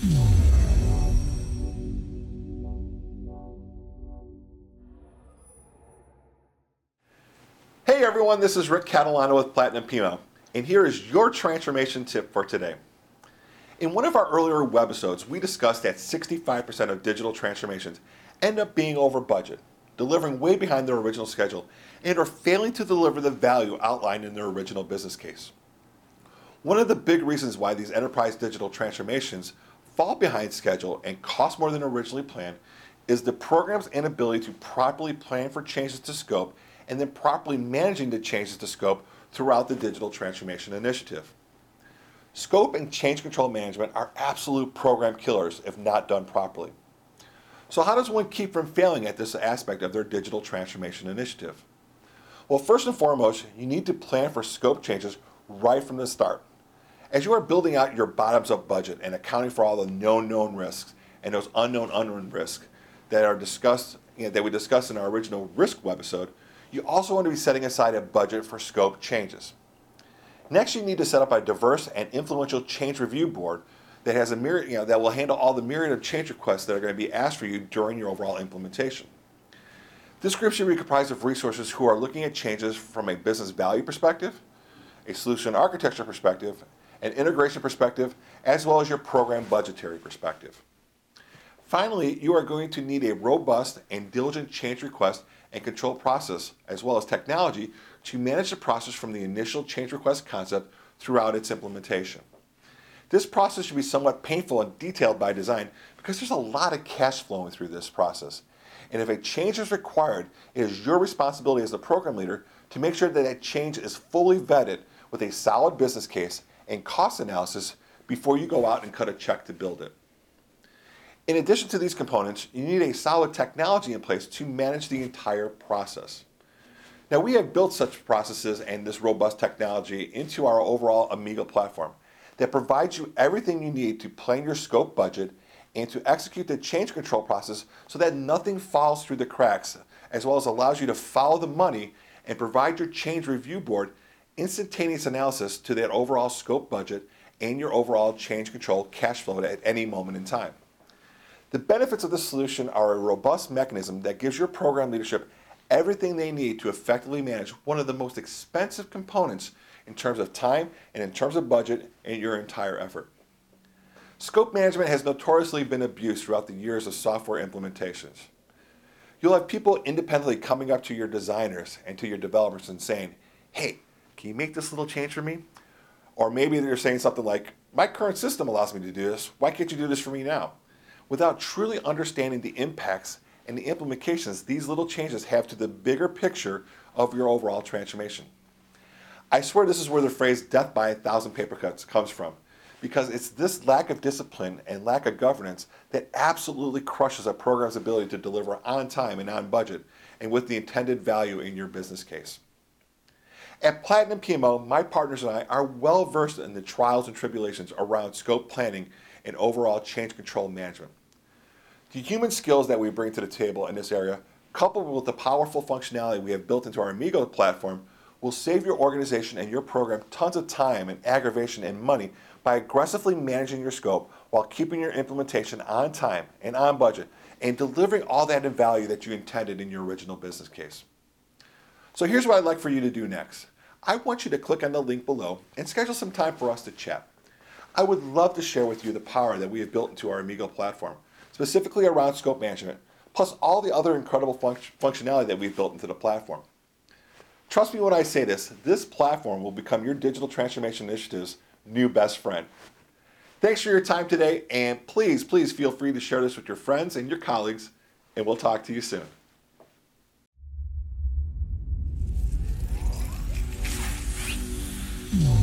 Hey everyone, this is Rick Catalano with Platinum PMO, and here is your transformation tip for today. In one of our earlier webisodes, we discussed that 65% of digital transformations end up being over budget, delivering way behind their original schedule, and are failing to deliver the value outlined in their original business case. One of the big reasons why these enterprise digital transformations fall behind schedule and cost more than originally planned is the program's inability to properly plan for changes to scope and then properly managing the changes to scope throughout the digital transformation initiative. Scope and change control management are absolute program killers if not done properly. So, how does one keep from failing at this aspect of their digital transformation initiative? Well, first and foremost, you need to plan for scope changes right from the start. As you are building out your bottoms up budget and accounting for all the known known risks and those unknown unknown risks that are discussed you know, that we discussed in our original risk webisode, you also want to be setting aside a budget for scope changes. Next, you need to set up a diverse and influential change review board that has a myriad, you know, that will handle all the myriad of change requests that are going to be asked for you during your overall implementation. This group should be comprised of resources who are looking at changes from a business value perspective, a solution architecture perspective, an integration perspective, as well as your program budgetary perspective. Finally, you are going to need a robust and diligent change request and control process, as well as technology, to manage the process from the initial change request concept throughout its implementation. This process should be somewhat painful and detailed by design because there's a lot of cash flowing through this process. And if a change is required, it is your responsibility as the program leader to make sure that that change is fully vetted with a solid business case and cost analysis before you go out and cut a check to build it. In addition to these components, you need a solid technology in place to manage the entire process. Now, we have built such processes and this robust technology into our overall Amigo platform that provides you everything you need to plan your scope budget and to execute the change control process so that nothing falls through the cracks, as well as allows you to follow the money and provide your change review board instantaneous analysis to that overall scope budget and your overall change control cash flow at any moment in time. The benefits of this solution are a robust mechanism that gives your program leadership everything they need to effectively manage one of the most expensive components in terms of time and in terms of budget and your entire effort. Scope management has notoriously been abused throughout the years of software implementations. You'll have people independently coming up to your designers and to your developers and saying, hey, can you make this little change for me? Or maybe they're saying something like, my current system allows me to do this. Why can't you do this for me now? without truly understanding the impacts and the implications these little changes have to the bigger picture of your overall transformation. I swear this is where the phrase death by a thousand paper cuts comes from, because it's this lack of discipline and lack of governance that absolutely crushes a program's ability to deliver on time and on budget and with the intended value in your business case. At Platinum PMO, my partners and I are well versed in the trials and tribulations around scope planning and overall change control management. The human skills that we bring to the table in this area, coupled with the powerful functionality we have built into our Amigo platform, will save your organization and your program tons of time and aggravation and money by aggressively managing your scope while keeping your implementation on time and on budget and delivering all that in value that you intended in your original business case. So here's what I'd like for you to do next. I want you to click on the link below and schedule some time for us to chat. I would love to share with you the power that we have built into our Amigo platform specifically around scope management, plus all the other incredible functionality that we've built into the platform. Trust me when I say this, this platform will become your digital transformation initiative's new best friend. Thanks for your time today, and please, please feel free to share this with your friends and your colleagues, and we'll talk to you soon. Mm.